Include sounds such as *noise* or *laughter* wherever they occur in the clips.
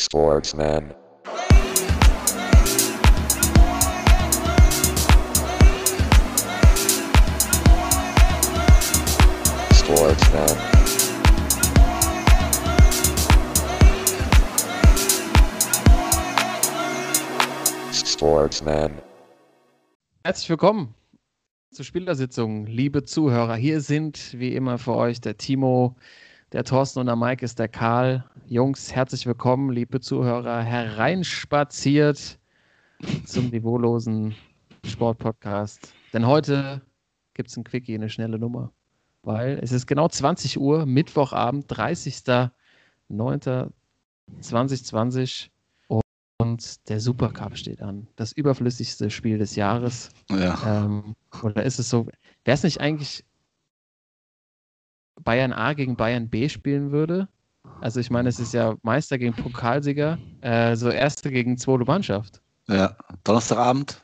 Sportsman. Sportsman. Sportsman. Herzlich willkommen zur Spielersitzung, liebe Zuhörer. Hier sind wie immer für euch der Timo, der Thorsten und der Mike ist der Karl. Jungs, herzlich willkommen, liebe Zuhörer, hereinspaziert zum niveaulosen Sportpodcast. Denn heute gibt es ein Quickie, eine schnelle Nummer. Weil es ist genau 20 Uhr, Mittwochabend, 30.09.2020 und der Supercup steht an. Das überflüssigste Spiel des Jahres. Ja. Ähm, oder ist es so, wäre es nicht eigentlich Bayern A gegen Bayern B spielen würde? Also ich meine, es ist ja Meister gegen Pokalsieger, äh, so erste gegen zweite Mannschaft. ja. Donnerstagabend.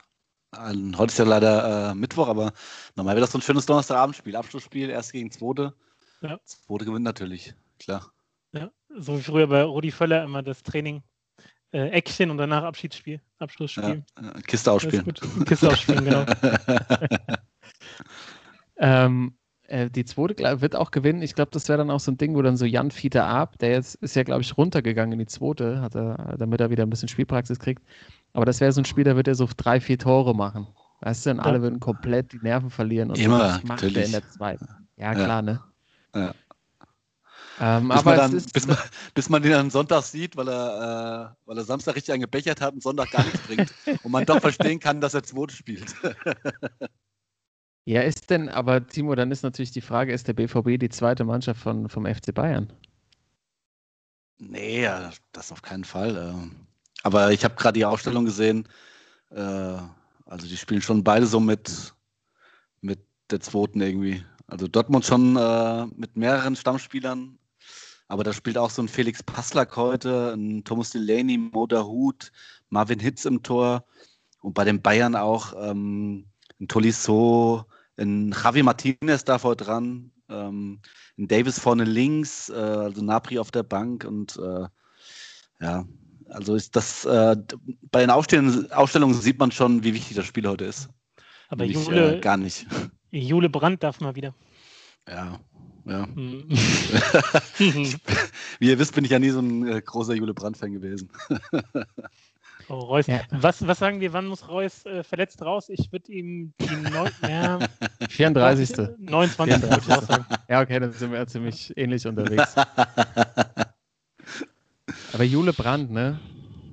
Heute ist ja leider äh, Mittwoch, aber normal wäre das so ein schönes Donnerstagabendspiel. Abschlussspiel, erst gegen zweite. Ja. Zweite gewinnt natürlich, klar. Ja, so wie früher bei Rudi Völler immer das Training äh, Eckchen und danach Abschiedsspiel, Ja. Abschlussspiel. äh, Kiste ausspielen. Kiste ausspielen, genau. *laughs* Ähm, äh, die zweite glaub- wird auch gewinnen. Ich glaube, das wäre dann auch so ein Ding, wo dann so Jan Fiete Ab, der jetzt ist ja, glaube ich, runtergegangen in die zweite, hat er, damit er wieder ein bisschen Spielpraxis kriegt. Aber das wäre so ein Spiel, da wird er so drei, vier Tore machen. Weißt du, und Ja. alle würden komplett die Nerven verlieren. Und Immer, das macht er natürlich. in der zweiten. Ja, Ja. klar, ne? Ja. Ähm, Bis, aber man es dann, ist, bis, man, bis man den dann Sonntag sieht, weil er, äh, weil er Samstag richtig eingebechert hat und Sonntag gar nichts bringt. Und man doch verstehen kann, dass er zweite spielt. *laughs* ja, ist denn, aber Timo, dann ist natürlich die Frage, ist der BVB die zweite Mannschaft von, vom FC Bayern? Nee, das auf keinen Fall. ähm. Aber ich habe gerade die Aufstellung gesehen. äh, Also die spielen schon beide so mit, mit der zweiten irgendwie. Also Dortmund schon äh, mit mehreren Stammspielern. Aber da spielt auch so ein Felix Passlack heute, ein Thomas Delaney, Moda Hut, Marvin Hitz im Tor. Und bei den Bayern auch ähm, ein Tolisso, ein Javi Martinez da vor dran, ähm, ein Davis vorne links, äh, also Napri auf der Bank und äh, ja, also ist das äh, bei den Aufstellungen, Aufstellungen sieht man schon, wie wichtig das Spiel heute ist. Aber Nämlich, Jule, äh, gar nicht. Jule Brandt darf mal wieder. Ja, ja. Mhm. *laughs* Wie ihr wisst, bin ich ja nie so ein äh, großer Jule Brandt-Fan gewesen. *laughs* oh, Reus. Ja. Was, was sagen wir, wann muss Reus äh, verletzt raus? Ich würde ihm die neun, *laughs* ja, 34. 29. würde ich auch sagen. Ja, okay, dann sind wir ja ziemlich ähnlich unterwegs. *laughs* Aber Jule Brandt, ne?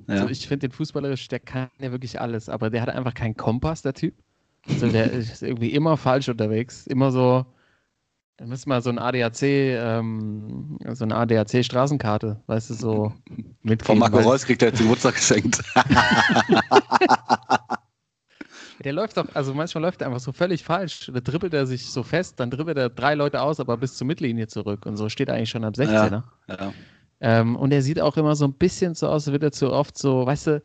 Ja. Also ich finde den fußballerisch, der kann ja wirklich alles, aber der hat einfach keinen Kompass, der Typ. Also der *laughs* ist irgendwie immer falsch unterwegs, immer so, da müssen wir so ein ADAC, ähm, so eine ADAC-Straßenkarte, weißt du, so *laughs* mitgeben. Von Marco weil Reus kriegt er jetzt den Geburtstag geschenkt. *laughs* Der läuft doch, also manchmal läuft er einfach so völlig falsch. Da dribbelt er sich so fest, dann dribbelt er drei Leute aus, aber bis zur Mittellinie zurück und so steht er eigentlich schon am 16er. ja. Ähm, und er sieht auch immer so ein bisschen so aus, als wird er zu oft so, weißt du,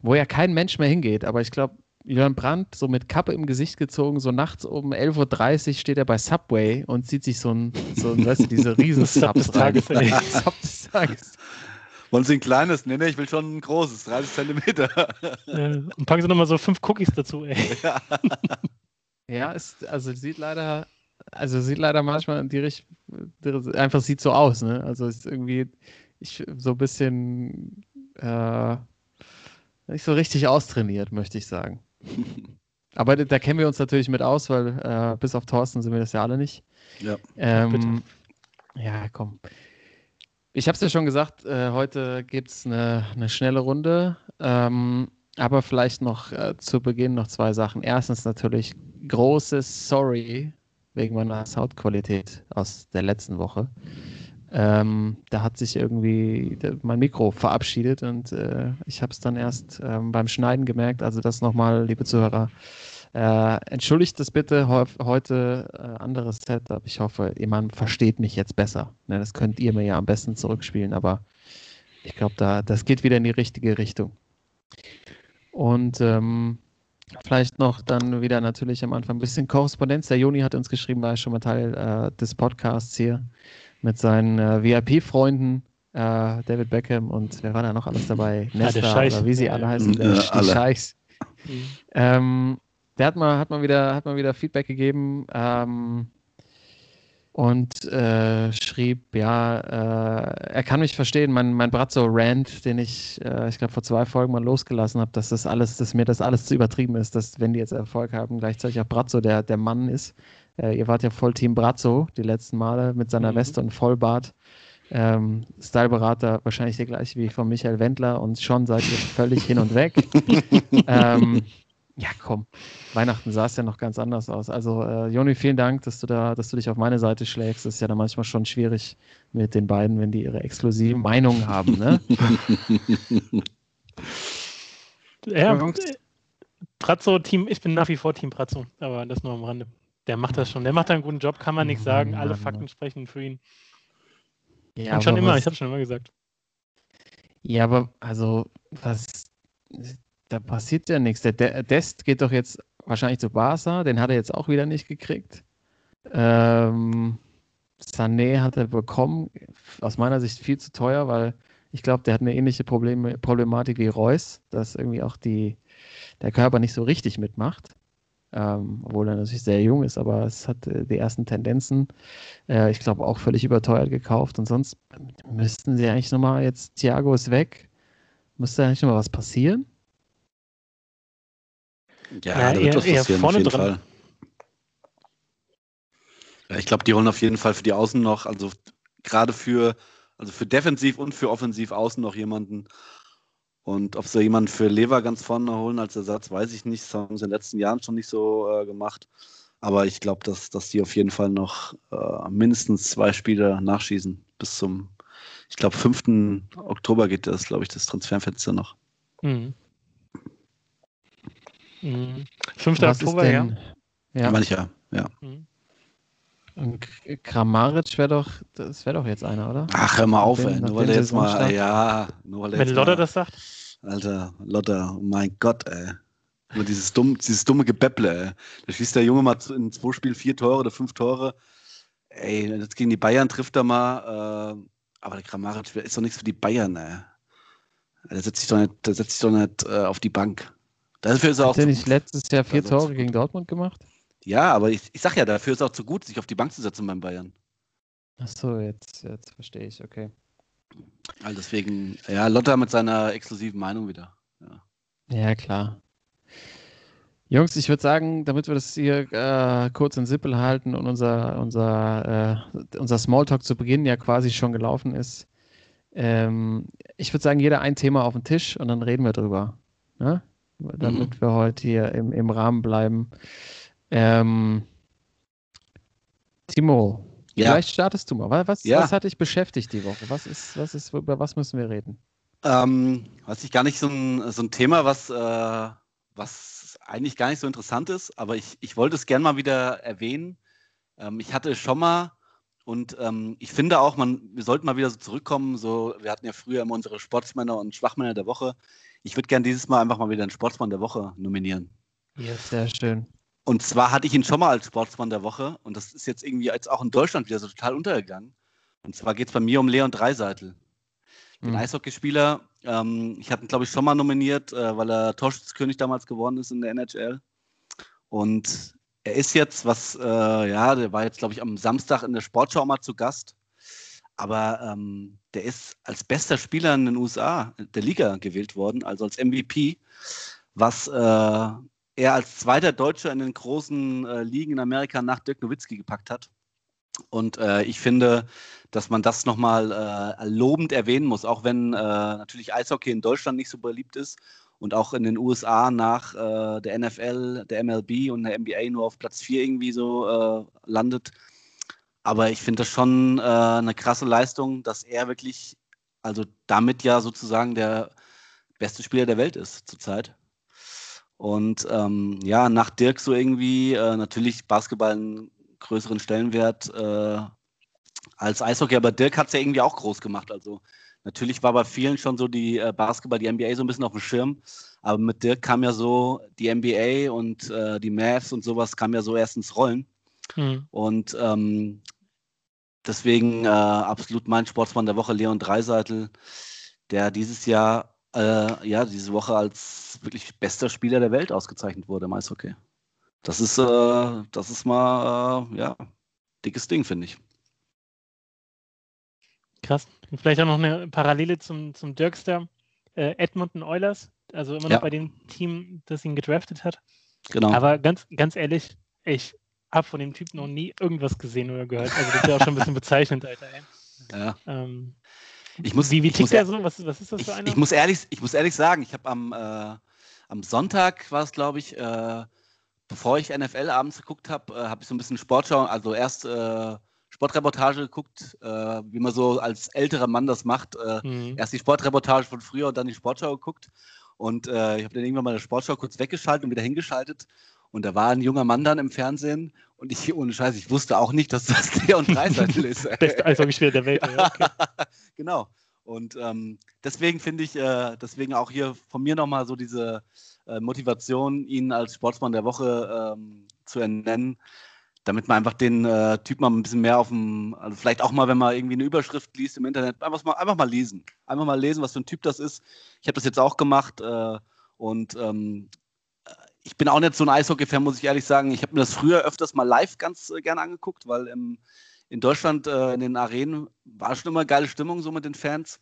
wo ja kein Mensch mehr hingeht. Aber ich glaube, Jörn Brandt, so mit Kappe im Gesicht gezogen, so nachts um 11.30 Uhr steht er bei Subway und zieht sich so ein, so ein weißt du, diese *laughs* riesen Sub Subs rein. Tages, ey. *laughs* Sub des Tages. Wollen Sie ein kleines? Nee, nee, ich will schon ein großes, 30 Zentimeter. *laughs* Äh, und packen Sie nochmal so fünf Cookies dazu, ey. Ja, ist, also sieht leider, also sieht leider manchmal in die Richtung, einfach sieht so aus, ne? Also ist irgendwie, ich so ein bisschen, äh, nicht so richtig austrainiert, möchte ich sagen. *laughs* Aber da, da kennen wir uns natürlich mit aus, weil äh, bis auf Thorsten sind wir das ja alle nicht. Ja. Ähm, ja, komm. Ich habe es ja schon gesagt, äh, heute gibt es eine, eine schnelle Runde, ähm, aber vielleicht noch äh, zu Beginn noch zwei Sachen. Erstens natürlich großes Sorry wegen meiner Soundqualität aus der letzten Woche. Ähm, da hat sich irgendwie mein Mikro verabschiedet und äh, ich habe es dann erst ähm, beim Schneiden gemerkt. Also das nochmal, liebe Zuhörer, äh, entschuldigt das bitte heu- heute äh, anderes Setup. Ich hoffe, jemand versteht mich jetzt besser. Ne, das könnt ihr mir ja am besten zurückspielen, aber ich glaube, da, das geht wieder in die richtige Richtung. Und ähm, vielleicht noch dann wieder natürlich am Anfang ein bisschen Korrespondenz. Der Joni hat uns geschrieben, war ja schon mal Teil äh, des Podcasts hier mit seinen äh, VIP-Freunden. äh, David Beckham und wer war da noch alles dabei? der Nesta Scheich. oder wie sie alle heißen, Ja, der, die alle. Scheichs. Mhm. Ähm, der hat mal, hat mal wieder, hat mal wieder Feedback gegeben ähm, und äh, schrieb, ja, äh, er kann mich verstehen, mein, mein Brazzo-Rant, den ich, äh, ich glaube, vor zwei Folgen mal losgelassen habe, dass das alles, dass mir das alles zu übertrieben ist, dass wenn die jetzt Erfolg haben, gleichzeitig auch Brazzo der, der Mann ist. Äh, ihr wart ja voll Team Brazzo die letzten Male mit seiner Mhm. Weste und Vollbart. Ähm, Styleberater wahrscheinlich der gleiche wie von Michael Wendler und schon seid ihr völlig hin und weg. *laughs* ähm, ja, komm. Weihnachten sah es ja noch ganz anders aus. Also, äh, Joni, vielen Dank, dass du da, dass du dich auf meine Seite schlägst. Das ist ja dann manchmal schon schwierig mit den beiden, wenn die ihre exklusiven Meinungen haben, ne? *laughs* Ja, Jungs. Brazzo, Team, ich bin nach wie vor Team Brazzo, aber das nur am Rande. Der macht das schon, der macht da einen guten Job, kann man nichts sagen. Alle Fakten sprechen für ihn. Ja, Und schon immer, was- ich habe schon immer gesagt. Ja, aber also, was, da passiert ja nichts. Der De Dest geht doch jetzt wahrscheinlich zu Barca, den hat er jetzt auch wieder nicht gekriegt. Ähm, Sané hat er bekommen, aus meiner Sicht viel zu teuer, weil ich glaube, der hat eine ähnliche Probleme, Problematik wie Reus, dass irgendwie auch die, der Körper nicht so richtig mitmacht. Ähm, obwohl er natürlich sehr jung ist, aber es hat äh, die ersten Tendenzen. Äh, ich glaube auch völlig überteuert gekauft. Und sonst müssten sie eigentlich nochmal jetzt, Thiago ist weg, müsste eigentlich nochmal was passieren. Ja, Ja, da wird eher- was eher passieren, vorne auf jeden dran. Fall. Ich glaube, die holen auf jeden Fall für die Außen noch, also gerade für, also für defensiv und für offensiv außen noch jemanden. Und ob sie jemanden für Lever ganz vorne holen als Ersatz, weiß ich nicht. Das haben sie in den letzten Jahren schon nicht so äh, gemacht. Aber ich glaube, dass, dass die auf jeden Fall noch äh, mindestens zwei Spieler nachschießen. Bis zum, ich glaube, 5. Oktober geht das, glaube ich, das Transferfenster noch. Mhm. Mhm. 5. Was ist Oktober, ja. denn, ja. Mancher, ja. Mhm. Und Kramaric wäre doch, das wäre doch jetzt einer, oder? Ach, hör mal auf, ey. Nur weil er jetzt mal, ja, nur weil er Wenn jetzt Lotte mal, das sagt. Alter, Lotter, oh mein Gott, ey. Nur dieses, dumm, dieses dumme Gebäpple, ey. Da schießt der Junge mal in zwei Spielen vier Tore oder fünf Tore. Ey, jetzt gegen die Bayern trifft er mal, äh, aber der Kramaric ist doch nichts für die Bayern, ey. Der setzt sich doch nicht, der setzt sich doch nicht äh, auf die Bank. Dafür ist er auch Hat er nicht letztes Jahr vier Also Tore gegen Dortmund gemacht? Ja, aber ich, ich sag ja, dafür ist er auch zu gut, sich auf die Bank zu setzen beim Bayern. Ach so, jetzt, jetzt verstehe ich, okay. Also deswegen, ja, Lotter mit seiner exklusiven Meinung wieder. Ja, klar. Jungs, ich würde sagen, damit wir das hier äh, kurz und simpel halten und unser, unser, äh, unser Smalltalk zu Beginn ja quasi schon gelaufen ist, ähm, ich würde sagen, jeder ein Thema auf den Tisch und dann reden wir drüber. Ne? Damit wir heute hier im, im Rahmen bleiben. Ähm, Timo, Ja. vielleicht startest du mal. Was, was, Ja. was hat dich beschäftigt die Woche? Was ist, was ist, über was müssen wir reden? Ähm, weiß ich gar nicht so ein, so ein Thema, was, äh, was eigentlich gar nicht so interessant ist, aber ich, ich wollte es gerne mal wieder erwähnen. Ähm, ich hatte es schon mal und ähm, ich finde auch, man, wir sollten mal wieder so zurückkommen. So, wir hatten ja früher immer unsere Sportsmänner und Schwachmänner der Woche. Ich würde gerne dieses Mal einfach mal wieder einen Sportsmann der Woche nominieren. Yes. Sehr schön. Und zwar hatte ich ihn schon mal als Sportsmann der Woche und das ist jetzt irgendwie jetzt auch in Deutschland wieder so total untergegangen. Und zwar geht es bei mir um Leon Dreiseitel, den Hm. Eishockeyspieler. Ähm, ich hatte ihn, glaube ich, schon mal nominiert, äh, weil er Torschützkönig damals geworden ist in der NHL. Und er ist jetzt, was, äh, ja, der war jetzt, glaube ich, am Samstag in der Sportschau mal zu Gast. Aber ähm, der ist als bester Spieler in den USA der Liga gewählt worden, also als MVP, was äh, er als zweiter Deutscher in den großen äh, Ligen in Amerika nach Dirk Nowitzki gepackt hat. Und äh, ich finde, dass man das nochmal äh, lobend erwähnen muss, auch wenn äh, natürlich Eishockey in Deutschland nicht so beliebt ist und auch in den USA nach äh, der NFL, der MLB und der NBA nur auf Platz 4 irgendwie so äh, landet. Aber ich finde das schon äh, eine krasse Leistung, dass er wirklich, also damit ja sozusagen der beste Spieler der Welt ist zurzeit. Und ähm, ja, nach Dirk so irgendwie äh, natürlich Basketball einen größeren Stellenwert äh, als Eishockey, aber Dirk hat es ja irgendwie auch groß gemacht. Also natürlich war bei vielen schon so die äh, Basketball, die NBA so ein bisschen auf dem Schirm, aber mit Dirk kam ja so die NBA und äh, die Mavs und sowas kam ja so erst ins Rollen. Mhm. Und ähm, deswegen äh, absolut mein Sportsmann der Woche, Leon Dreiseitel, der dieses Jahr, äh, ja, diese Woche als wirklich bester Spieler der Welt ausgezeichnet wurde im Eishockey. Das ist, äh, das ist mal, äh, ja, dickes Ding, finde ich. Krass. Und vielleicht auch noch eine Parallele zum, zum Dirkster. Äh, Edmonton Oilers, also immer noch Ja. bei dem Team, das ihn gedraftet hat. Genau. Aber ganz, ganz ehrlich, ich habe von dem Typ noch nie irgendwas gesehen oder gehört. Also das ist ja auch schon ein bisschen bezeichnend, Alter. Ey. *laughs* ja. Ähm, Ich muss, wie wie tickt der so? Was, was ist das Ich, für einer? ich, muss ehrlich, ich muss ehrlich sagen, ich habe am, äh, am Sonntag war es, glaube ich, äh, bevor ich NFL abends geguckt habe, äh, habe ich so ein bisschen Sportschau, also erst äh, Sportreportage geguckt, äh, wie man so als älterer Mann das macht. Äh, Mhm. erst die Sportreportage von früher und dann die Sportschau geguckt. Und ich habe dann irgendwann mal eine Sportschau kurz weggeschaltet und wieder hingeschaltet. Und da war ein junger Mann dann im Fernsehen und ich, ohne Scheiß, ich wusste auch nicht, dass das *laughs* Leon Dreiseitel ist. *laughs* Beste Eishockeyspieler der Welt. Ja, okay. *laughs* genau. Und ähm, deswegen finde ich, äh, deswegen auch hier von mir nochmal so diese äh, Motivation, ihn als Sportsmann der Woche ähm, zu ernennen, damit man einfach den äh, Typ mal ein bisschen mehr auf dem, also vielleicht auch mal, wenn man irgendwie eine Überschrift liest im Internet, einfach mal, einfach mal lesen. Einfach mal lesen, was für ein Typ das ist. Ich habe das jetzt auch gemacht äh, und ähm, ich bin auch nicht so ein Eishockey-Fan, muss ich ehrlich sagen. Ich habe mir das früher öfters mal live ganz äh, gerne angeguckt, weil im, in Deutschland äh, in den Arenen war schon immer geile Stimmung so mit den Fans.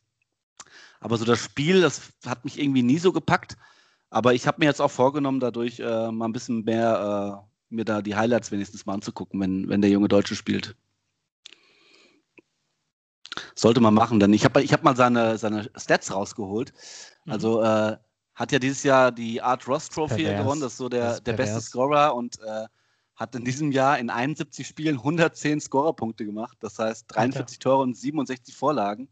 Aber so das Spiel, das hat mich irgendwie nie so gepackt. Aber ich habe mir jetzt auch vorgenommen, dadurch äh, mal ein bisschen mehr äh, mir da die Highlights wenigstens mal anzugucken, wenn, wenn der junge Deutsche spielt. Sollte man machen, denn ich habe ich hab mal seine, seine Stats rausgeholt. Mhm. Also äh, hat ja dieses Jahr die Art Ross Trophy pervers. gewonnen, das ist so der, Das der beste. Scorer und äh, hat in diesem Jahr in 71 Spielen 110 Scorerpunkte gemacht. Das heißt 43 Tore und 67 Vorlagen.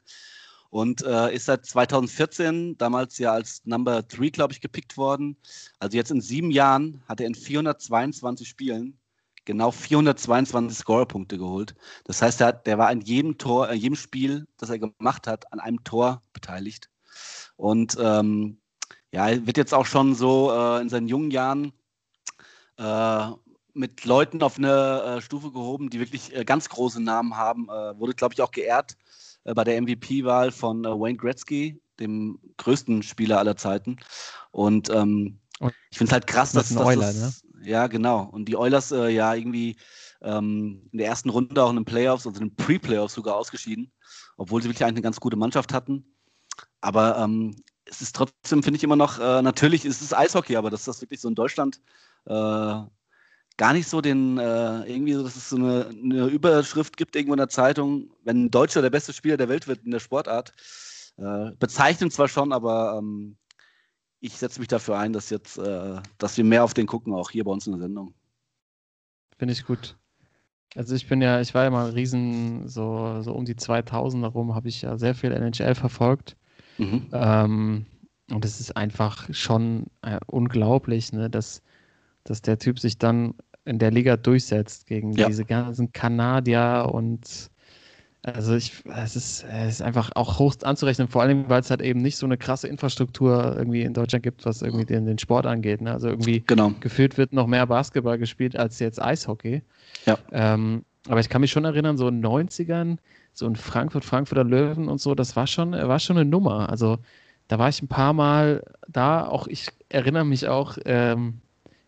Und äh, ist seit 2014 damals ja als Number 3, glaube ich, gepickt worden. Also jetzt in sieben Jahren hat er in 422 Spielen genau 422 Scorerpunkte geholt. Das heißt, er hat, der war an jedem Tor, in jedem Spiel, das er gemacht hat, an einem Tor beteiligt. Und ähm, ja, er wird jetzt auch schon so äh, in seinen jungen Jahren äh, mit Leuten auf eine äh, Stufe gehoben, die wirklich äh, ganz große Namen haben. Äh, wurde, glaube ich, auch geehrt bei der MVP-Wahl von Wayne Gretzky, dem größten Spieler aller Zeiten. Und ähm, Und ich finde es halt krass, dass, dass Oilers, das, ja genau. Und die Oilers ja irgendwie ähm, in der ersten Runde auch in den Playoffs, also in den Pre-Playoffs sogar ausgeschieden, obwohl sie wirklich eigentlich eine ganz gute Mannschaft hatten. Aber ähm, es ist trotzdem, finde ich immer noch, äh, natürlich ist es Eishockey, aber dass das wirklich so in Deutschland äh, gar nicht so den, äh, irgendwie so, dass es so eine, eine Überschrift gibt irgendwo in der Zeitung, wenn ein Deutscher der beste Spieler der Welt wird in der Sportart. Äh, bezeichnen zwar schon, aber ähm, ich setze mich dafür ein, dass jetzt, äh, dass wir mehr auf den gucken, auch hier bei uns in der Sendung. Finde ich gut. Also ich bin ja, ich war ja mal riesen, so, so um die 2000 herum habe ich ja sehr viel NHL verfolgt. Mhm. Ähm, und es ist einfach schon äh, unglaublich, ne, dass, dass der Typ sich dann in der Liga durchsetzt gegen Ja. diese ganzen Kanadier und also ich, es ist, es ist einfach auch hoch anzurechnen, vor allem, weil es halt eben nicht so eine krasse Infrastruktur irgendwie in Deutschland gibt, was irgendwie den, den Sport angeht. Ne? Also irgendwie Genau. gefühlt wird noch mehr Basketball gespielt als jetzt Eishockey. Ja. Ähm, aber ich kann mich schon erinnern, so in den 90ern, so in Frankfurt, Frankfurter Löwen und so, das war schon, war schon eine Nummer. Also da war ich ein paar Mal da, auch ich erinnere mich auch ähm,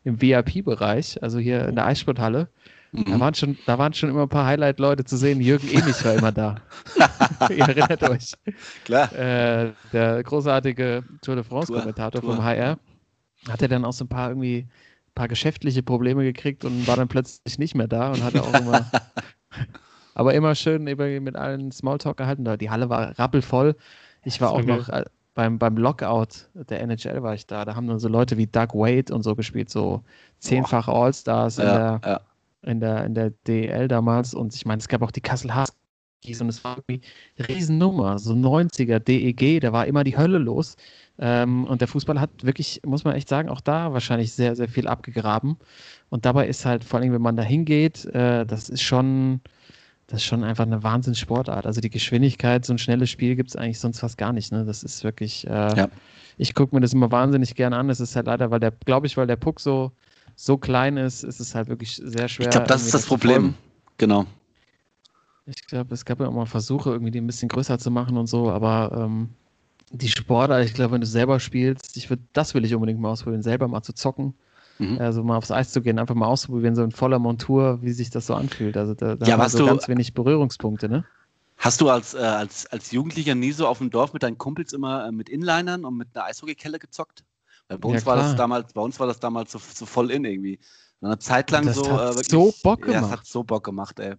im VIP-Bereich, also hier in der Eissporthalle. Da Mhm. waren schon, da waren schon immer ein paar Highlight-Leute zu sehen. Jürgen Emich war immer da. *laughs* Ihr erinnert euch. Klar. Äh, der großartige Tour de France-Kommentator vom HR hat er dann auch so ein paar irgendwie ein paar geschäftliche Probleme gekriegt und war dann plötzlich nicht mehr da und hatte auch immer *laughs* aber immer schön mit allen Smalltalk gehalten. Die Halle war rappelvoll. Ich war auch war noch äh, beim, beim Lockout der NHL war ich da. Da haben dann so Leute wie Doug Wade und so gespielt, so zehnfache All-Stars in Ja, der ja. in der, in der DL damals und ich meine, es gab auch die Kassel Huskies und es war irgendwie eine Riesennummer, so 90er DEG, da war immer die Hölle los. Ähm, und der Fußball hat wirklich, muss man echt sagen, auch da wahrscheinlich sehr, sehr viel abgegraben. Und dabei ist halt, vor allem, wenn man da hingeht, äh, das ist schon, das ist schon einfach eine Wahnsinnssportart. Also die Geschwindigkeit, so ein schnelles Spiel gibt es eigentlich sonst fast gar nicht. Ne? Das ist wirklich, äh, Ja. ich gucke mir das immer wahnsinnig gerne an. Es ist halt leider, weil der, glaube ich, weil der Puck so, so klein ist, ist es halt wirklich sehr schwer. Ich glaube, das ist das Problem. Genau. Ich glaube, es gab ja auch mal Versuche, irgendwie die ein bisschen größer zu machen und so, aber ähm, die Sportart, ich glaube, wenn du selber spielst, ich würd, das will ich unbedingt mal ausprobieren, selber mal zu zocken. Mhm. Also mal aufs Eis zu gehen, einfach mal auszuprobieren, so in voller Montur, wie sich das so anfühlt. Also da, da Ja, haben wir so du- ganz wenig Berührungspunkte, ne? Hast du als, äh, als, als Jugendlicher nie so auf dem Dorf mit deinen Kumpels immer äh, mit Inlinern und mit einer Eishockeykelle gezockt? Weil bei Ja, uns war das damals, bei uns war das damals so, so voll in irgendwie. Eine Zeit lang Das so. hat äh, wirklich, so Bock Ja, es gemacht. hat so Bock gemacht, ey.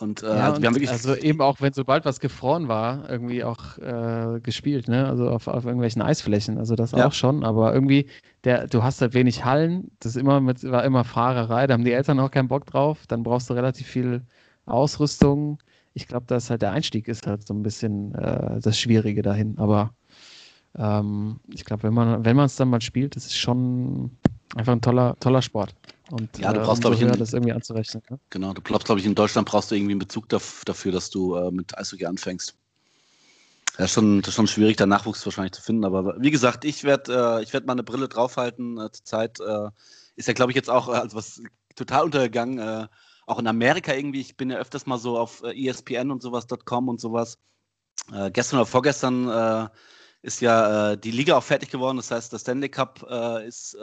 Und, äh, Ja, also wir haben wirklich. also eben auch, wenn sobald was gefroren war, irgendwie auch äh, gespielt, ne? Also auf, auf irgendwelchen Eisflächen. Also das Ja. auch schon, aber irgendwie, der, du hast halt wenig Hallen, das ist immer mit, war immer Fahrerei, da haben die Eltern auch keinen Bock drauf, dann brauchst du relativ viel Ausrüstung. Ich glaube, dass halt der Einstieg ist halt so ein bisschen äh, das Schwierige dahin. Aber ähm, ich glaube, wenn man, wenn man es dann mal spielt, das ist schon einfach ein toller, toller Sport. Und Ja, du äh, brauchst, umso glaub ich, einen- das irgendwie anzurechnen. Ne? Genau, du glaubst, glaube ich, in Deutschland brauchst du irgendwie einen Bezug daf dafür, dass du äh, mit Eishockey anfängst. Das ist, schon, das ist schon schwierig, da Nachwuchs wahrscheinlich zu finden. Aber wie gesagt, ich werde äh, ich werd mal eine Brille draufhalten. Äh, zur Zeit äh, ist ja, glaube ich, jetzt auch äh, also was total untergegangen. Äh, auch in Amerika irgendwie. Ich bin ja öfters mal so auf äh, ESPN und sowas.com und sowas. Gestern oder vorgestern ist ja die Liga auch fertig geworden. Das heißt, der Stanley Cup ist, ist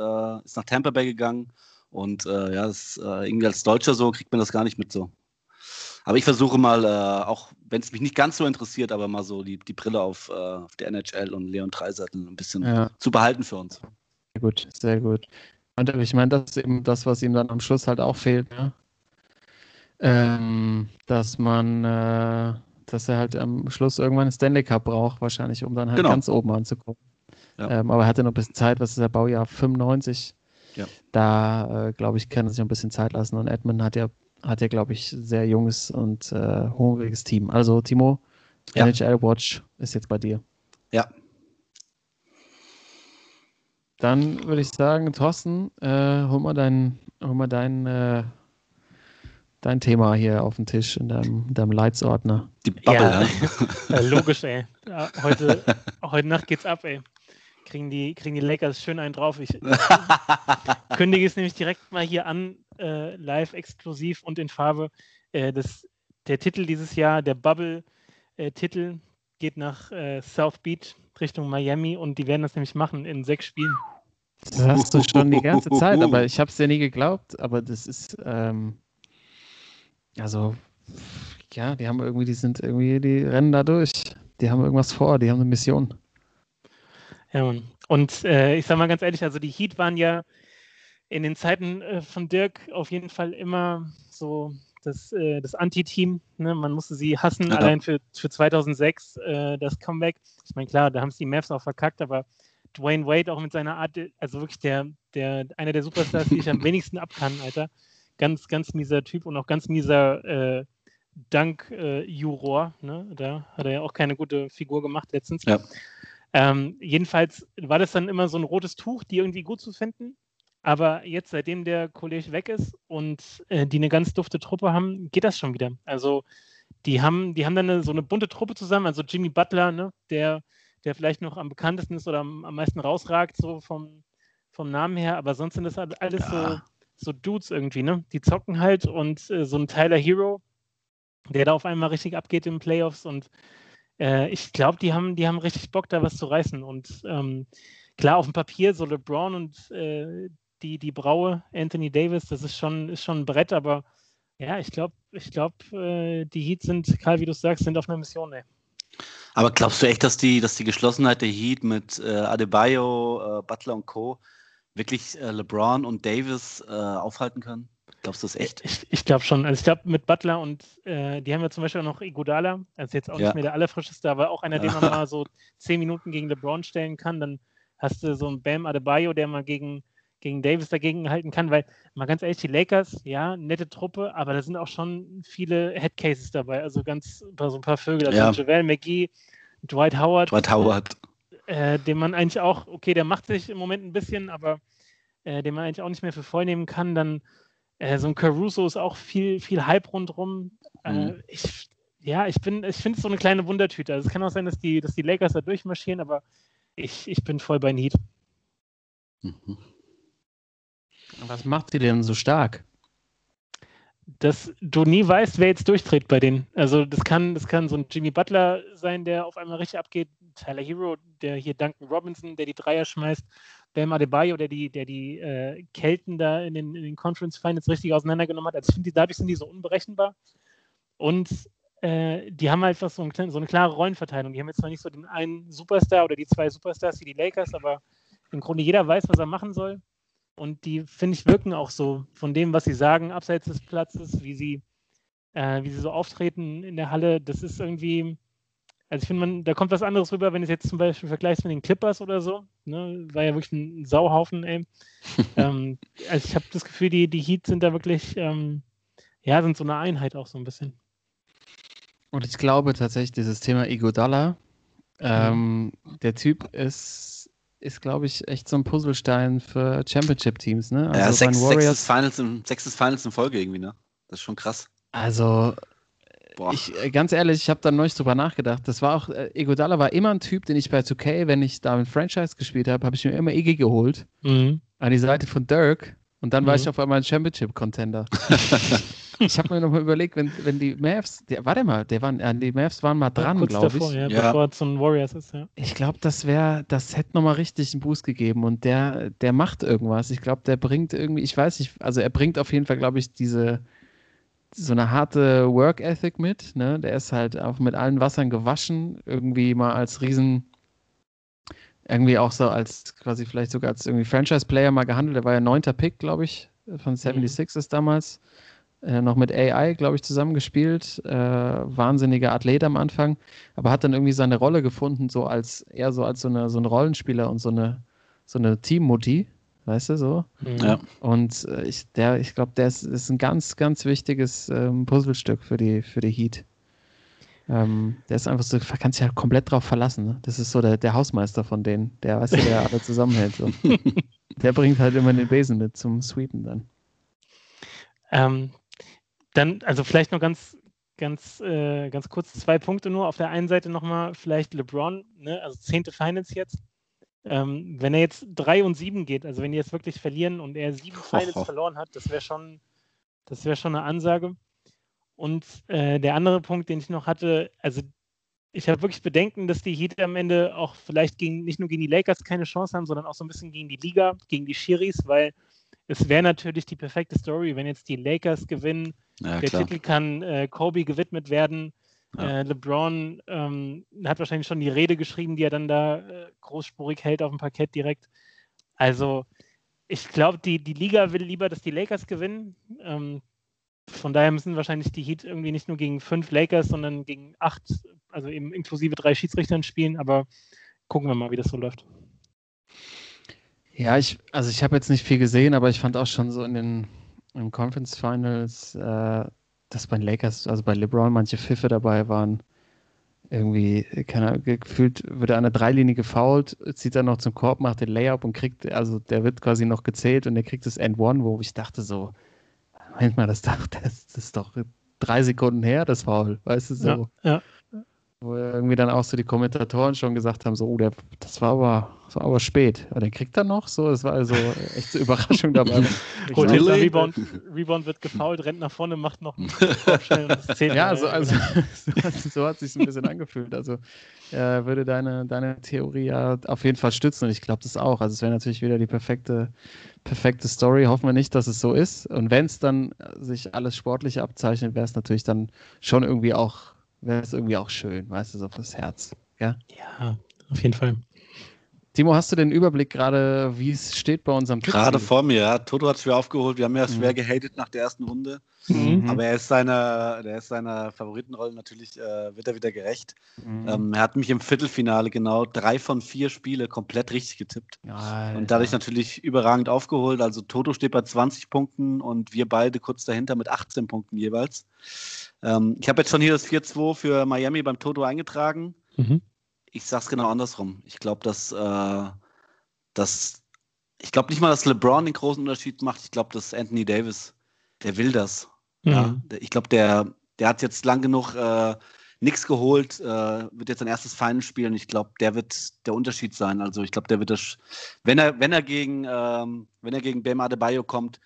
nach Tampa Bay gegangen. Und äh, ja, das, äh, irgendwie als Deutscher so kriegt man das gar nicht mit so. Aber ich versuche mal, äh, auch wenn es mich nicht ganz so interessiert, aber mal so die, die Brille auf, äh, auf der NHL und Leon Dreiseitel ein bisschen Ja. zu behalten für uns. Sehr gut, sehr gut. Und ich meine, das ist eben das, was ihm dann am Schluss halt auch fehlt, ne? ähm, dass man, äh, dass er halt am Schluss irgendwann einen Stanley Cup braucht, wahrscheinlich, um dann halt Genau. ganz oben anzukommen. Ja. Ähm, aber er hatte noch ein bisschen Zeit, was ist der Baujahr 95? Ja. Da, äh, glaube ich, kann er sich noch ein bisschen Zeit lassen. Und Edmund hat ja, hat ja, glaube ich, sehr junges und äh, hungriges Team. Also, Timo, Ja. NHL Watch ist jetzt bei dir. Ja. Dann würde ich sagen, Thorsten, äh, hol mal dein, hol mal dein, äh, dein Thema hier auf den Tisch in deinem, in deinem Leitsordner. Die Bubble, Ja. ja. *laughs* Ja, logisch, ey. Heute, heute Nacht geht's ab, ey. Kriegen die, kriegen die Lakers schön einen drauf. Ich *laughs* kündige es nämlich direkt mal hier an, äh, live exklusiv und in Farbe. Äh, das, der Titel dieses Jahr, der Bubble-Titel, geht nach äh, South Beach Richtung Miami und die werden das nämlich machen in sechs Spielen. Das hast du schon die ganze Zeit, aber ich habe es dir nie geglaubt. Aber das ist, ähm, also, ja, die haben irgendwie, die sind irgendwie, die rennen da durch. Die haben irgendwas vor, die haben eine Mission. Ja, Mann. Und äh, ich sag mal ganz ehrlich, also die Heat waren ja in den Zeiten äh, von Dirk auf jeden Fall immer so das, äh, das Anti-Team. Ne? Man musste sie hassen, Ja. allein für, für 2006 äh, das Comeback. Ich meine, klar, da haben es die Mavs auch verkackt, aber Dwayne Wade auch mit seiner Art, also wirklich der, der, einer der Superstars, die ich am *laughs* wenigsten ab kann, Alter. Ganz, ganz mieser Typ und auch ganz mieser äh, Dank-Juror. ne? Da hat er ja auch keine gute Figur gemacht letztens. Ja. Ähm, jedenfalls war das dann immer so ein rotes Tuch, die irgendwie gut zu finden. Aber jetzt, seitdem der Kollege weg ist und äh, die eine ganz dufte Truppe haben, geht das schon wieder. Also die haben, die haben dann eine, so eine bunte Truppe zusammen. Also Jimmy Butler, ne, der, der vielleicht noch am bekanntesten ist oder am, am meisten rausragt, so vom, vom Namen her. Aber sonst sind das all- alles so, Ja. so Dudes irgendwie, ne? Die zocken halt und äh, so ein Tyler Hero, der da auf einmal richtig abgeht in den Playoffs und äh, ich glaube, die haben, die haben richtig Bock, da was zu reißen. Und ähm, klar, auf dem Papier, so LeBron und äh, die, die Braue, Anthony Davis, das ist schon, ist schon ein Brett, aber ja, ich glaube, ich glaube, äh, die Heat sind, Karl, wie du sagst, sind auf einer Mission, ey. Aber glaubst du echt, dass die, dass die Geschlossenheit der Heat mit äh, Adebayo, äh, Butler und Co. wirklich äh, LeBron und Davis äh, aufhalten können? Glaubst du das echt? Ich, ich glaube schon. Also ich glaube mit Butler und äh, die haben ja zum Beispiel auch noch Iguodala, also jetzt auch Ja. nicht mehr der allerfrischeste, aber auch einer, den man *laughs* mal so zehn Minuten gegen LeBron stellen kann. Dann hast du so einen Bam Adebayo, der mal gegen, gegen Davis dagegen halten kann, weil mal ganz ehrlich, die Lakers, ja, nette Truppe, aber da sind auch schon viele Headcases dabei, also ganz so ein paar Vögel, also Ja. JaVale McGee, Dwight Howard, Dwight Howard. äh, den man eigentlich auch, okay, der macht sich im Moment ein bisschen, aber äh, den man eigentlich auch nicht mehr für voll nehmen kann. Dann äh, so ein Caruso ist auch viel, viel Hype rundrum. Äh, Mhm. ich, ja, ich bin, ich finde es so eine kleine Wundertüte. Also es kann auch sein, dass die, dass die Lakers da durchmarschieren, aber ich, ich bin voll bei Heat. Mhm. Was macht die denn so stark? dass du nie weißt, wer jetzt durchdreht bei denen. Also das kann, das kann so ein Jimmy Butler sein, der auf einmal richtig abgeht, Tyler Hero, der hier Duncan Robinson, der die Dreier schmeißt, Bam Adebayo, der die, der die äh, Kelten da in den, in den Conference Finals richtig auseinandergenommen hat. Also ich finde, dadurch sind die so unberechenbar. Und äh, die haben einfach so, ein, so, eine klare Rollenverteilung. Die haben jetzt zwar nicht so den einen Superstar oder die zwei Superstars wie die Lakers, aber im Grunde jeder weiß, was er machen soll. Und die, finde ich, wirken auch so von dem, was sie sagen, abseits des Platzes, wie sie, äh, wie sie so auftreten in der Halle. Das ist irgendwie, also ich finde, man, da kommt was anderes rüber, wenn du es jetzt zum Beispiel vergleichst mit den Clippers oder so. Ne? War ja wirklich ein Sauhaufen, ey. *laughs* ähm, also ich habe das Gefühl, die, die Heat sind da wirklich, ähm, ja, sind so eine Einheit auch so ein bisschen. Und ich glaube tatsächlich, dieses Thema Iguodala, ähm, der Typ ist, ist glaube ich, echt so ein Puzzlestein für Championship-Teams. Ne? Also ja, sechs, Warriors, sechstes, Finals in, sechstes Finals in Folge irgendwie, ne? Das ist schon krass. Also, ich, äh, ganz ehrlich, ich habe da neulich drüber nachgedacht. Das war auch, äh, Egodala war immer ein Typ, den ich bei 2K, wenn ich da ein Franchise gespielt habe, habe ich mir immer Iggy geholt. Mhm. An die Seite von Dirk. Und dann mhm. war ich auf einmal ein Championship-Contender. *laughs* ich habe mir nochmal überlegt, wenn, wenn die Mavs, der, warte mal, der waren, äh, die Mavs waren mal dran, ja, glaube ich. Ja, ja. bevor es so ein Warriors ist, ja. Ich glaube, das wäre, das hätte nochmal richtig einen Boost gegeben und der, der macht irgendwas. Ich glaube, der bringt irgendwie, ich weiß nicht, also er bringt auf jeden Fall, glaube ich, diese, so eine harte Work Ethic mit, ne? Der ist halt auch mit allen Wassern gewaschen, irgendwie mal als Riesen irgendwie auch so als quasi vielleicht sogar als irgendwie Franchise-Player mal gehandelt. Der war ja neunter Pick, glaube ich, von 76ers mhm. damals. Äh, noch mit AI, glaube ich, zusammengespielt. Äh, wahnsinniger Athlet am Anfang, aber hat dann irgendwie seine Rolle gefunden, so als eher so als so, eine, so ein Rollenspieler und so eine, so eine Teammutti, weißt du so? Ja. Und äh, ich, ich glaube, der ist, ist, ein ganz, ganz wichtiges ähm, Puzzlestück für die, für die Heat. Ähm, der ist einfach so, du kannst dich halt komplett drauf verlassen. Ne? Das ist so der, der Hausmeister von denen, der, weißt du, der alle zusammenhält. So. *laughs* der bringt halt immer den Besen mit zum Sweepen dann. Ähm, dann, also vielleicht noch ganz, ganz, äh, ganz kurz zwei Punkte nur. Auf der einen Seite nochmal vielleicht LeBron, ne? also zehnte Finals jetzt. Ähm, wenn er jetzt drei und sieben geht, also wenn die jetzt wirklich verlieren und er sieben Finals oh. verloren hat, das wäre schon, das wäre schon eine Ansage. Und äh, der andere Punkt, den ich noch hatte, also ich habe wirklich Bedenken, dass die Heat am Ende auch vielleicht gegen, nicht nur gegen die Lakers keine Chance haben, sondern auch so ein bisschen gegen die Liga, gegen die Schiris, weil es wäre natürlich die perfekte Story, wenn jetzt die Lakers gewinnen. Ja, der klar. Titel kann äh, Kobe gewidmet werden. Ja. Äh, LeBron ähm, hat wahrscheinlich schon die Rede geschrieben, die er dann da äh, großspurig hält auf dem Parkett direkt. Also, ich glaube, die, die Liga will lieber, dass die Lakers gewinnen. Ähm, von daher müssen wahrscheinlich die Heat irgendwie nicht nur gegen fünf Lakers, sondern gegen acht, also eben inklusive drei Schiedsrichtern spielen. Aber gucken wir mal, wie das so läuft. Ja, ich, also ich habe jetzt nicht viel gesehen, aber ich fand auch schon so in den im Conference Finals, äh, dass bei den Lakers, also bei LeBron manche Pfiffe dabei waren. Irgendwie, keine Ahnung, gefühlt wird er an der Dreilinie gefoult, zieht dann noch zum Korb, macht den Layup und kriegt, also der wird quasi noch gezählt und der kriegt das End One, wo ich dachte so, Moment mal, das, *laughs* das, das ist doch drei Sekunden her, das Foul, weißt du so. Ja, ja. Wo irgendwie dann auch so die Kommentatoren schon gesagt haben, so, oh, der, das war aber, das war aber spät. Aber der kriegt er noch so, das war also echt so Überraschung dabei. *laughs* Gut, really? Rebound, Rebound wird gefault, rennt nach vorne, macht noch einen. Ja, also, also *laughs* so, so, hat es sich ein bisschen angefühlt. Also äh, würde deine, deine Theorie ja auf jeden Fall stützen und ich glaube das auch. Also es wäre natürlich wieder die perfekte, perfekte Story. Hoffen wir nicht, dass es so ist. Und wenn es dann sich alles sportlich abzeichnet, wäre es natürlich dann schon irgendwie auch wäre es irgendwie auch schön, weißt du, so fürs Herz. Ja, ja auf jeden Fall. Timo, hast du den Überblick gerade, wie es steht bei unserem Tipp? Gerade vor mir, ja. Toto hat schwer aufgeholt. Wir haben ja mhm. schwer gehatet nach der ersten Runde. Mhm. Aber er ist seiner, der ist seiner Favoritenrolle natürlich, äh, wird er wieder gerecht. Mhm. Ähm, er hat mich im Viertelfinale genau drei von vier Spiele komplett richtig getippt. Alter. Und dadurch natürlich überragend aufgeholt. Also Toto steht bei 20 Punkten und wir beide kurz dahinter mit 18 Punkten jeweils. Ähm, ich habe jetzt schon hier das 4-2 für Miami beim Toto eingetragen. Mhm. Ich sage es genau andersrum. Ich glaube, dass, äh, dass ich glaube nicht mal, dass LeBron den großen Unterschied macht. Ich glaube, dass Anthony Davis, der will das. Mhm. Ja, ich glaube, der, der hat jetzt lang genug äh, nichts geholt, äh, wird jetzt sein erstes Final spielen. Ich glaube, der wird der Unterschied sein. Also ich glaube, der wird das, wenn er, wenn er gegen, ähm, wenn er gegen Bam Adebayo kommt,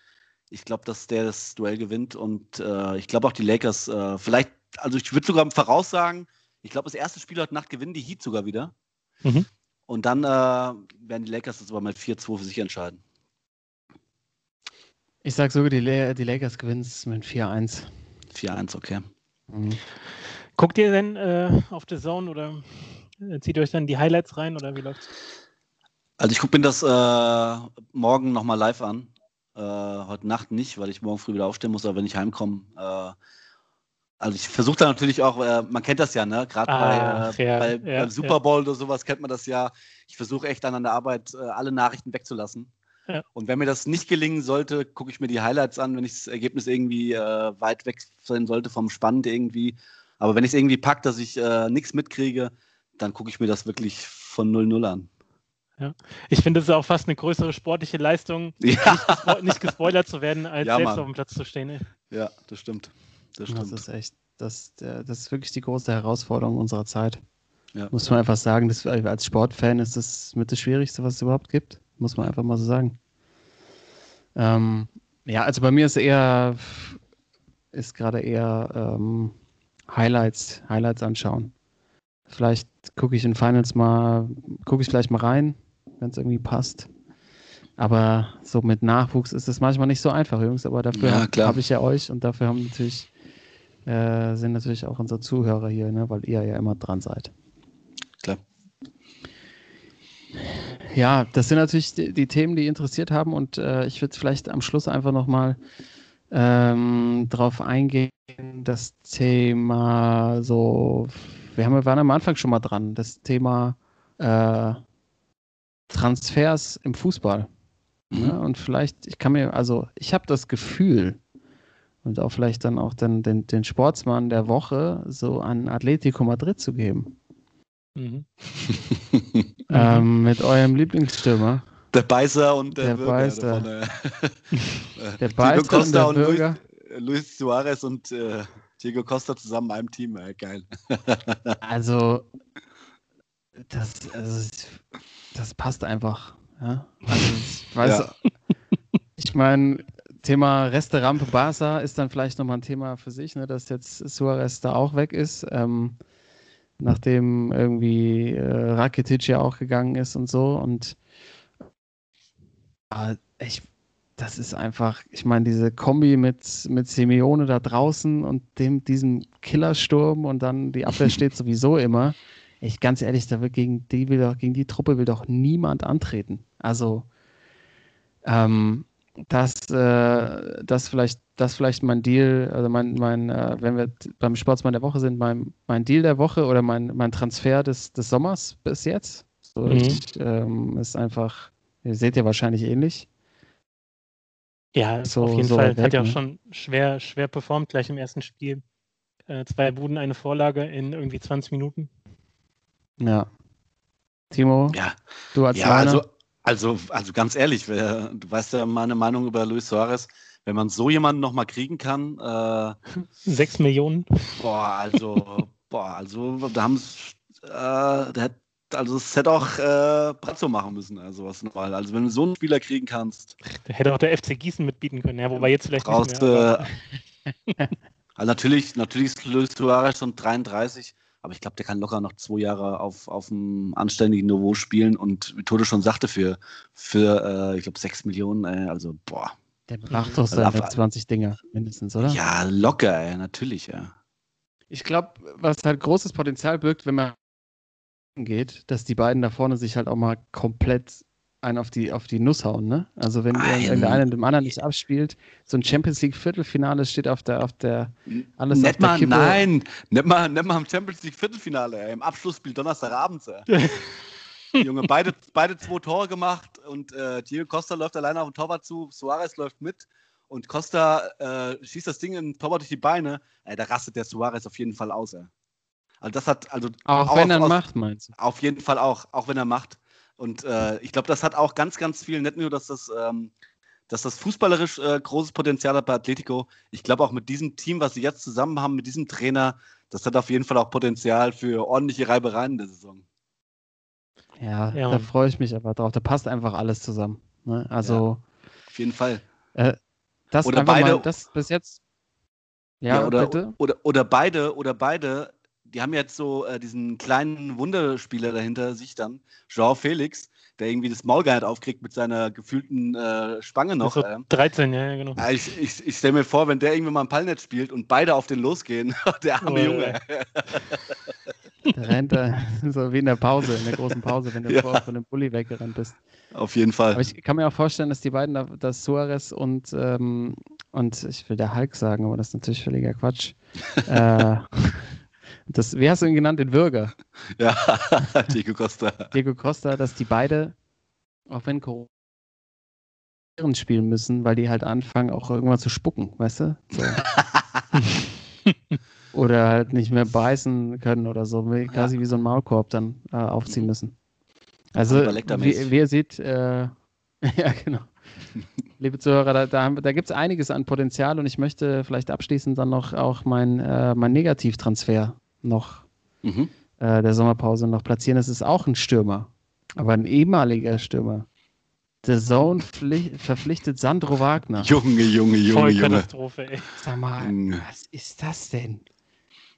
Ich glaube, dass der das Duell gewinnt und äh, ich glaube auch die Lakers, äh, vielleicht, also ich würde sogar voraussagen, ich glaube, das erste Spiel heute Nacht gewinnen die Heat sogar wieder. Mhm. Und dann äh, werden die Lakers das aber mit 4-2 für sich entscheiden. Ich sag sogar, die, La die Lakers gewinnen es mit 4-1. 4-1, okay. Mhm. Guckt ihr denn äh, auf The Zone oder äh, zieht ihr euch dann die Highlights rein oder wie läuft's? Also ich gucke mir das äh, morgen nochmal live an. Äh, heute Nacht nicht, weil ich morgen früh wieder aufstehen muss, aber wenn ich heimkomme. Äh, also ich versuche da natürlich auch, äh, man kennt das ja, ne? Gerade Ach, bei, äh, ja, bei, ja, beim Super Bowl oder sowas kennt man das ja. Ich versuche echt dann an der Arbeit äh, alle Nachrichten wegzulassen. Ja. Und wenn mir das nicht gelingen sollte, gucke ich mir die Highlights an, wenn ich das Ergebnis irgendwie äh, weit weg sein sollte vom Spannend irgendwie. Aber wenn ich es irgendwie packe, dass ich äh, nichts mitkriege, dann gucke ich mir das wirklich von 0-0 an. Ich finde, es ist auch fast eine größere sportliche Leistung, *laughs* Ja, gespo nicht gespoilert zu werden, als Ja, selbst Mann. auf dem Platz zu stehen. ey. ja das stimmt. Das Das stimmt. ist echt, das, das ist wirklich die große Herausforderung unserer Zeit. Ja. Muss man einfach sagen, das, als Sportfan ist das mit das Schwierigste, was es überhaupt gibt. Muss man einfach mal so sagen. Ähm, ja, also bei mir ist eher, ist gerade eher ähm, Highlights, Highlights anschauen. Vielleicht gucke ich in Finals mal, gucke ich vielleicht mal rein, wenn es irgendwie passt. Aber so mit Nachwuchs ist es manchmal nicht so einfach, Jungs. Aber dafür Ja, habe ich ja euch und dafür haben natürlich, äh, sind natürlich auch unsere Zuhörer hier, ne, weil ihr ja immer dran seid. Klar. Ja, das sind natürlich die, die Themen, die interessiert haben und äh, ich würde vielleicht am Schluss einfach nochmal ähm, drauf eingehen, das Thema so, wir, haben, wir waren am Anfang schon mal dran, das Thema äh, Transfers im Fußball. Mhm. Ne? Und vielleicht, ich kann mir, also ich habe das Gefühl und auch vielleicht dann auch den, den, den Sportsmann der Woche so an Atletico Madrid zu geben. Mhm. *laughs* Ähm, mit eurem Lieblingsstürmer. Der Beißer und der, Der Bürger. Beißer. Von, *laughs* äh, Der Diego Beißer und Costa der und, Luis, Bürger. äh, Luis Suarez und äh, Diego Costa zusammen in einem Team. Äh, geil. *laughs* Also, das, also, das passt einfach. Ja? Also, ich weiß, Ja. ich meine, Thema Resterampe Barca ist dann vielleicht nochmal ein Thema für sich, ne, dass jetzt Suarez da auch weg ist, ähm, nachdem irgendwie äh, Rakitic ja auch gegangen ist und so. Und äh, ich, das ist einfach, ich meine, diese Kombi mit, mit Simeone da draußen und dem, diesem Killersturm und dann die Abwehr steht *laughs* sowieso immer. Ich ganz ehrlich, da wird gegen die will doch, gegen die Truppe will doch niemand antreten. Also ähm, das, äh, das vielleicht, das vielleicht mein Deal, also mein, mein, äh, wenn wir beim Sportsmann der Woche sind, mein, mein Deal der Woche oder mein, mein Transfer des, des Sommers bis jetzt. So, Mhm. ich, ähm, ist einfach, ihr seht ja wahrscheinlich ähnlich. Ja, So- auf jeden so Fall. weg, Hat ja auch ne? schon schwer, schwer performt gleich im ersten Spiel. Äh, zwei Buden, eine Vorlage in irgendwie 20 Minuten. Ja. Timo, Ja, du als ja also, also, also ganz ehrlich, wer, du weißt ja meine Meinung über Luis Suarez. Wenn man so jemanden nochmal kriegen kann, äh, Sechs Millionen. boah, also, boah, also, da haben äh, also, es hätte auch äh, Brazzo machen müssen, also was normal. Also, wenn du so einen Spieler kriegen kannst, Da hätte auch der FC Gießen mitbieten können. Ja, wobei jetzt vielleicht brauchst nicht mehr. *laughs* also natürlich, natürlich ist Luis Suarez schon 33, aber ich glaube, der kann locker noch zwei Jahre auf, auf einem anständigen Niveau spielen und wie Tode schon sagte, für, für äh, ich glaube, 6 Millionen, äh, also boah. Der macht doch seine Also auf- 20 Dinger mindestens, oder? Ja, locker, ey, natürlich, ja. Ich glaube, was halt großes Potenzial birgt, wenn man geht, dass die beiden da vorne sich halt auch mal komplett einen auf die, auf die Nuss hauen, ne? Also wenn Ein- irgendeiner einen dem anderen nicht abspielt, so ein Champions League Viertelfinale steht auf der, auf der, Alles nicht auf der mal, Kippe. nein, nicht mal, nicht mal im Champions League Viertelfinale, im Abschlussspiel Donnerstagabends. Ey. *laughs* Junge, beide, beide zwei Tore gemacht und äh, Diego Costa läuft alleine auf den Torwart zu, Suarez läuft mit und Costa äh, schießt das Ding in den Torwart durch die Beine. Ey, da rastet der Suarez auf jeden Fall aus. Ey. Also das hat, also auch wenn er macht, meinst du? auf jeden Fall auch, auch wenn er macht. Und äh, ich glaube, das hat auch ganz, ganz viel, nicht nur, dass das, ähm, dass das fußballerisch äh, großes Potenzial hat bei Atletico. Ich glaube auch mit diesem Team, was sie jetzt zusammen haben, mit diesem Trainer, das hat auf jeden Fall auch Potenzial für ordentliche Reibereien in der Saison. Ja, Ja, da freue ich mich aber drauf. Da passt einfach alles zusammen. Ne? Also Auf jeden Fall. das das Oder beide- mal, das bis jetzt. Ja, oder, bitte. Oder, oder beide, oder beide, die haben jetzt so äh, diesen kleinen Wunderspieler dahinter sich dann, Joao Felix, der irgendwie das Maul gar nicht aufkriegt mit seiner gefühlten äh, Spange noch. so ähm. 13, ja, ja, genau. Ja, ich ich, ich stelle mir vor, wenn der irgendwann mal ein Ballnetz spielt und beide auf den losgehen, *laughs* der arme Oh, Junge. Der rennt da *laughs* so wie in der Pause, in der großen Pause, wenn du Ja. vorher von dem Bulli weggerannt bist. Auf jeden Fall. Aber ich kann mir auch vorstellen, dass die beiden, da- dass Suarez und, ähm, und ich will der Hulk sagen, aber das ist natürlich völliger Quatsch. *laughs* äh, das, wie hast du ihn genannt? Den Würger. *laughs* ja, *laughs* Diego Costa. Diego Costa, dass die beide, auch wenn Corona spielen müssen, weil die halt anfangen, auch irgendwann zu spucken, weißt du? So. *laughs* oder halt nicht mehr beißen können oder so, quasi wie so ein Maulkorb dann äh, aufziehen müssen. Also, wie, wie ihr seht, äh, ja, genau. *laughs* Liebe Zuhörer, da, da, da gibt es einiges an Potenzial und ich möchte vielleicht abschließend dann noch auch mein, äh, mein Negativtransfer noch Mhm. äh, der Sommerpause noch platzieren. Das ist auch ein Stürmer, aber ein ehemaliger Stürmer. The Zone pfli- verpflichtet Sandro Wagner. Junge, Junge, Junge, Voll Junge. Katastrophe, ey. Sag mal, Junge. was ist das denn?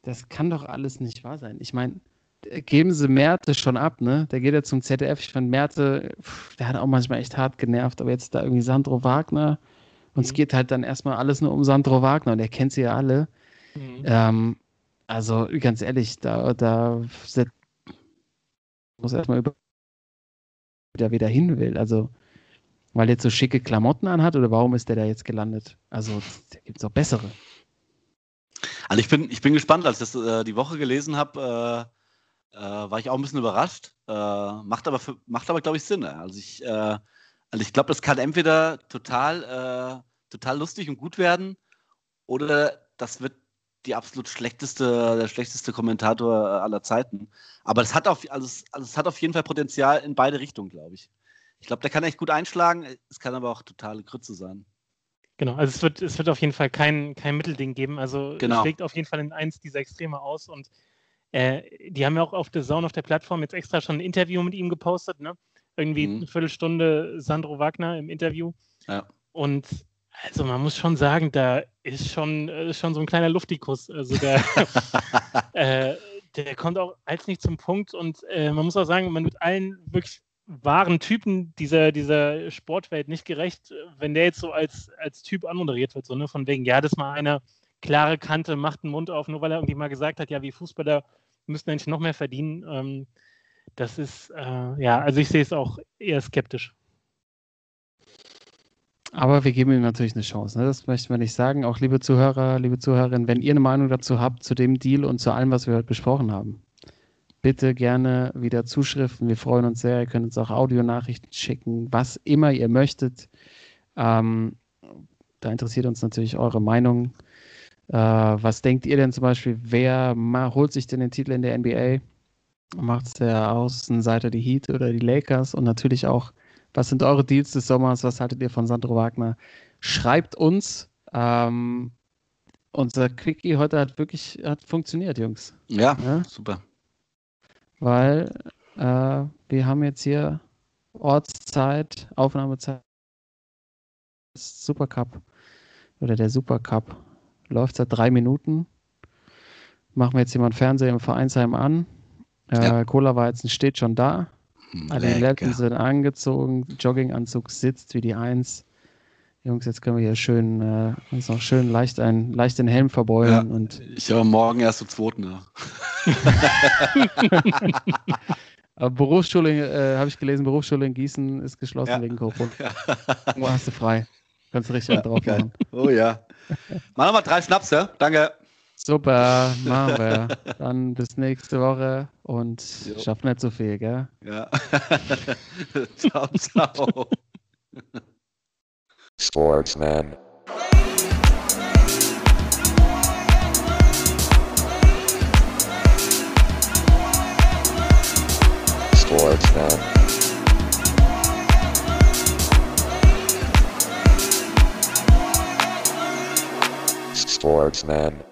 Das kann doch alles nicht wahr sein. Ich meine, geben Sie Merte schon ab, ne? Der geht ja zum ZDF. Ich fand Merte, pff, der hat auch manchmal echt hart genervt, aber jetzt da irgendwie Sandro Wagner. Und es Mhm. geht halt dann erstmal alles nur um Sandro Wagner und er kennt sie ja alle. Mhm. Ähm, also ganz ehrlich, da, da muss erstmal über der wieder hin will. Also, weil er jetzt so schicke Klamotten anhat oder warum ist der da jetzt gelandet? Also, da gibt es auch bessere. Also ich bin, ich bin gespannt, als ich das äh, die Woche gelesen habe, äh, äh, war ich auch ein bisschen überrascht. Äh, macht aber, für, macht aber glaube ich, Sinn. Also ich, äh, also ich glaube, das kann entweder total, äh, total lustig und gut werden oder das wird die absolut schlechteste, der schlechteste Kommentator äh, aller Zeiten. Aber es hat auf, also es, also es hat auf jeden Fall Potenzial in beide Richtungen, glaube ich. Ich glaube, der kann echt gut einschlagen. Es kann aber auch totale Grütze sein. Genau, also es wird, es wird auf jeden Fall kein, kein Mittelding geben. Also Genau. es schlägt auf jeden Fall in eins dieser Extreme aus und äh, die haben ja auch auf The Zone auf der Plattform jetzt extra schon ein Interview mit ihm gepostet, ne? Irgendwie Mhm. eine Viertelstunde Sandro Wagner im Interview. Ja. Und also man muss schon sagen, da ist schon, äh, schon so ein kleiner Luftikus. Also der, *laughs* äh, der kommt auch als nicht zum Punkt und äh, man muss auch sagen, man wird allen wirklich wahren Typen dieser, dieser Sportwelt nicht gerecht, wenn der jetzt so als, als Typ anmoderiert wird, so ne, von wegen, ja, das ist mal eine klare Kante, macht den Mund auf, nur weil er irgendwie mal gesagt hat, ja, wie Fußballer müssen eigentlich noch mehr verdienen. Ähm, das ist, äh, ja, also ich sehe es auch eher skeptisch. Aber wir geben ihm natürlich eine Chance. Ne? Das möchten wir nicht sagen. Auch liebe Zuhörer, liebe Zuhörerinnen, wenn ihr eine Meinung dazu habt, zu dem Deal und zu allem, was wir heute besprochen haben, bitte gerne wieder Zuschriften. Wir freuen uns sehr. Ihr könnt uns auch Audionachrichten schicken, was immer ihr möchtet. Ähm, da interessiert uns natürlich eure Meinung. Äh, was denkt ihr denn zum Beispiel, wer holt sich denn den Titel in der NBA? Macht es der Außenseiter die Heat oder die Lakers? Und natürlich auch, was sind eure Deals des Sommers? Was haltet ihr von Sandro Wagner? Schreibt uns. Ähm, unser Quickie heute hat wirklich hat funktioniert, Jungs. ja, Ja? super. Weil äh, wir haben jetzt hier Ortszeit, Aufnahmezeit. Supercup oder der Supercup läuft seit drei Minuten. Machen wir jetzt jemand Fernseher im Vereinsheim an. Äh, Ja. Cola war jetzt steht schon da. Adiletten Lecker. sind angezogen, Jogginganzug sitzt wie die Eins. Jungs, jetzt können wir hier schön, äh, uns noch schön leicht, ein, leicht den Helm verbeulen Ja. und Ich habe morgen erst zum zweiten. Ja. *laughs* aber Berufsschule, äh, habe ich gelesen, Berufsschule in Gießen ist geschlossen Ja. wegen Corona. *laughs* Wo hast du frei? Kannst du richtig Ja, drauf machen. Oh ja. Mach nochmal drei Schnaps, ja? Danke. Super, machen wir. *laughs* Dann bis nächste Woche und Jo. schaff nicht so viel, gell? Ja. *laughs* ciao, ciao. Sportsman. Sportsman. Sportsman.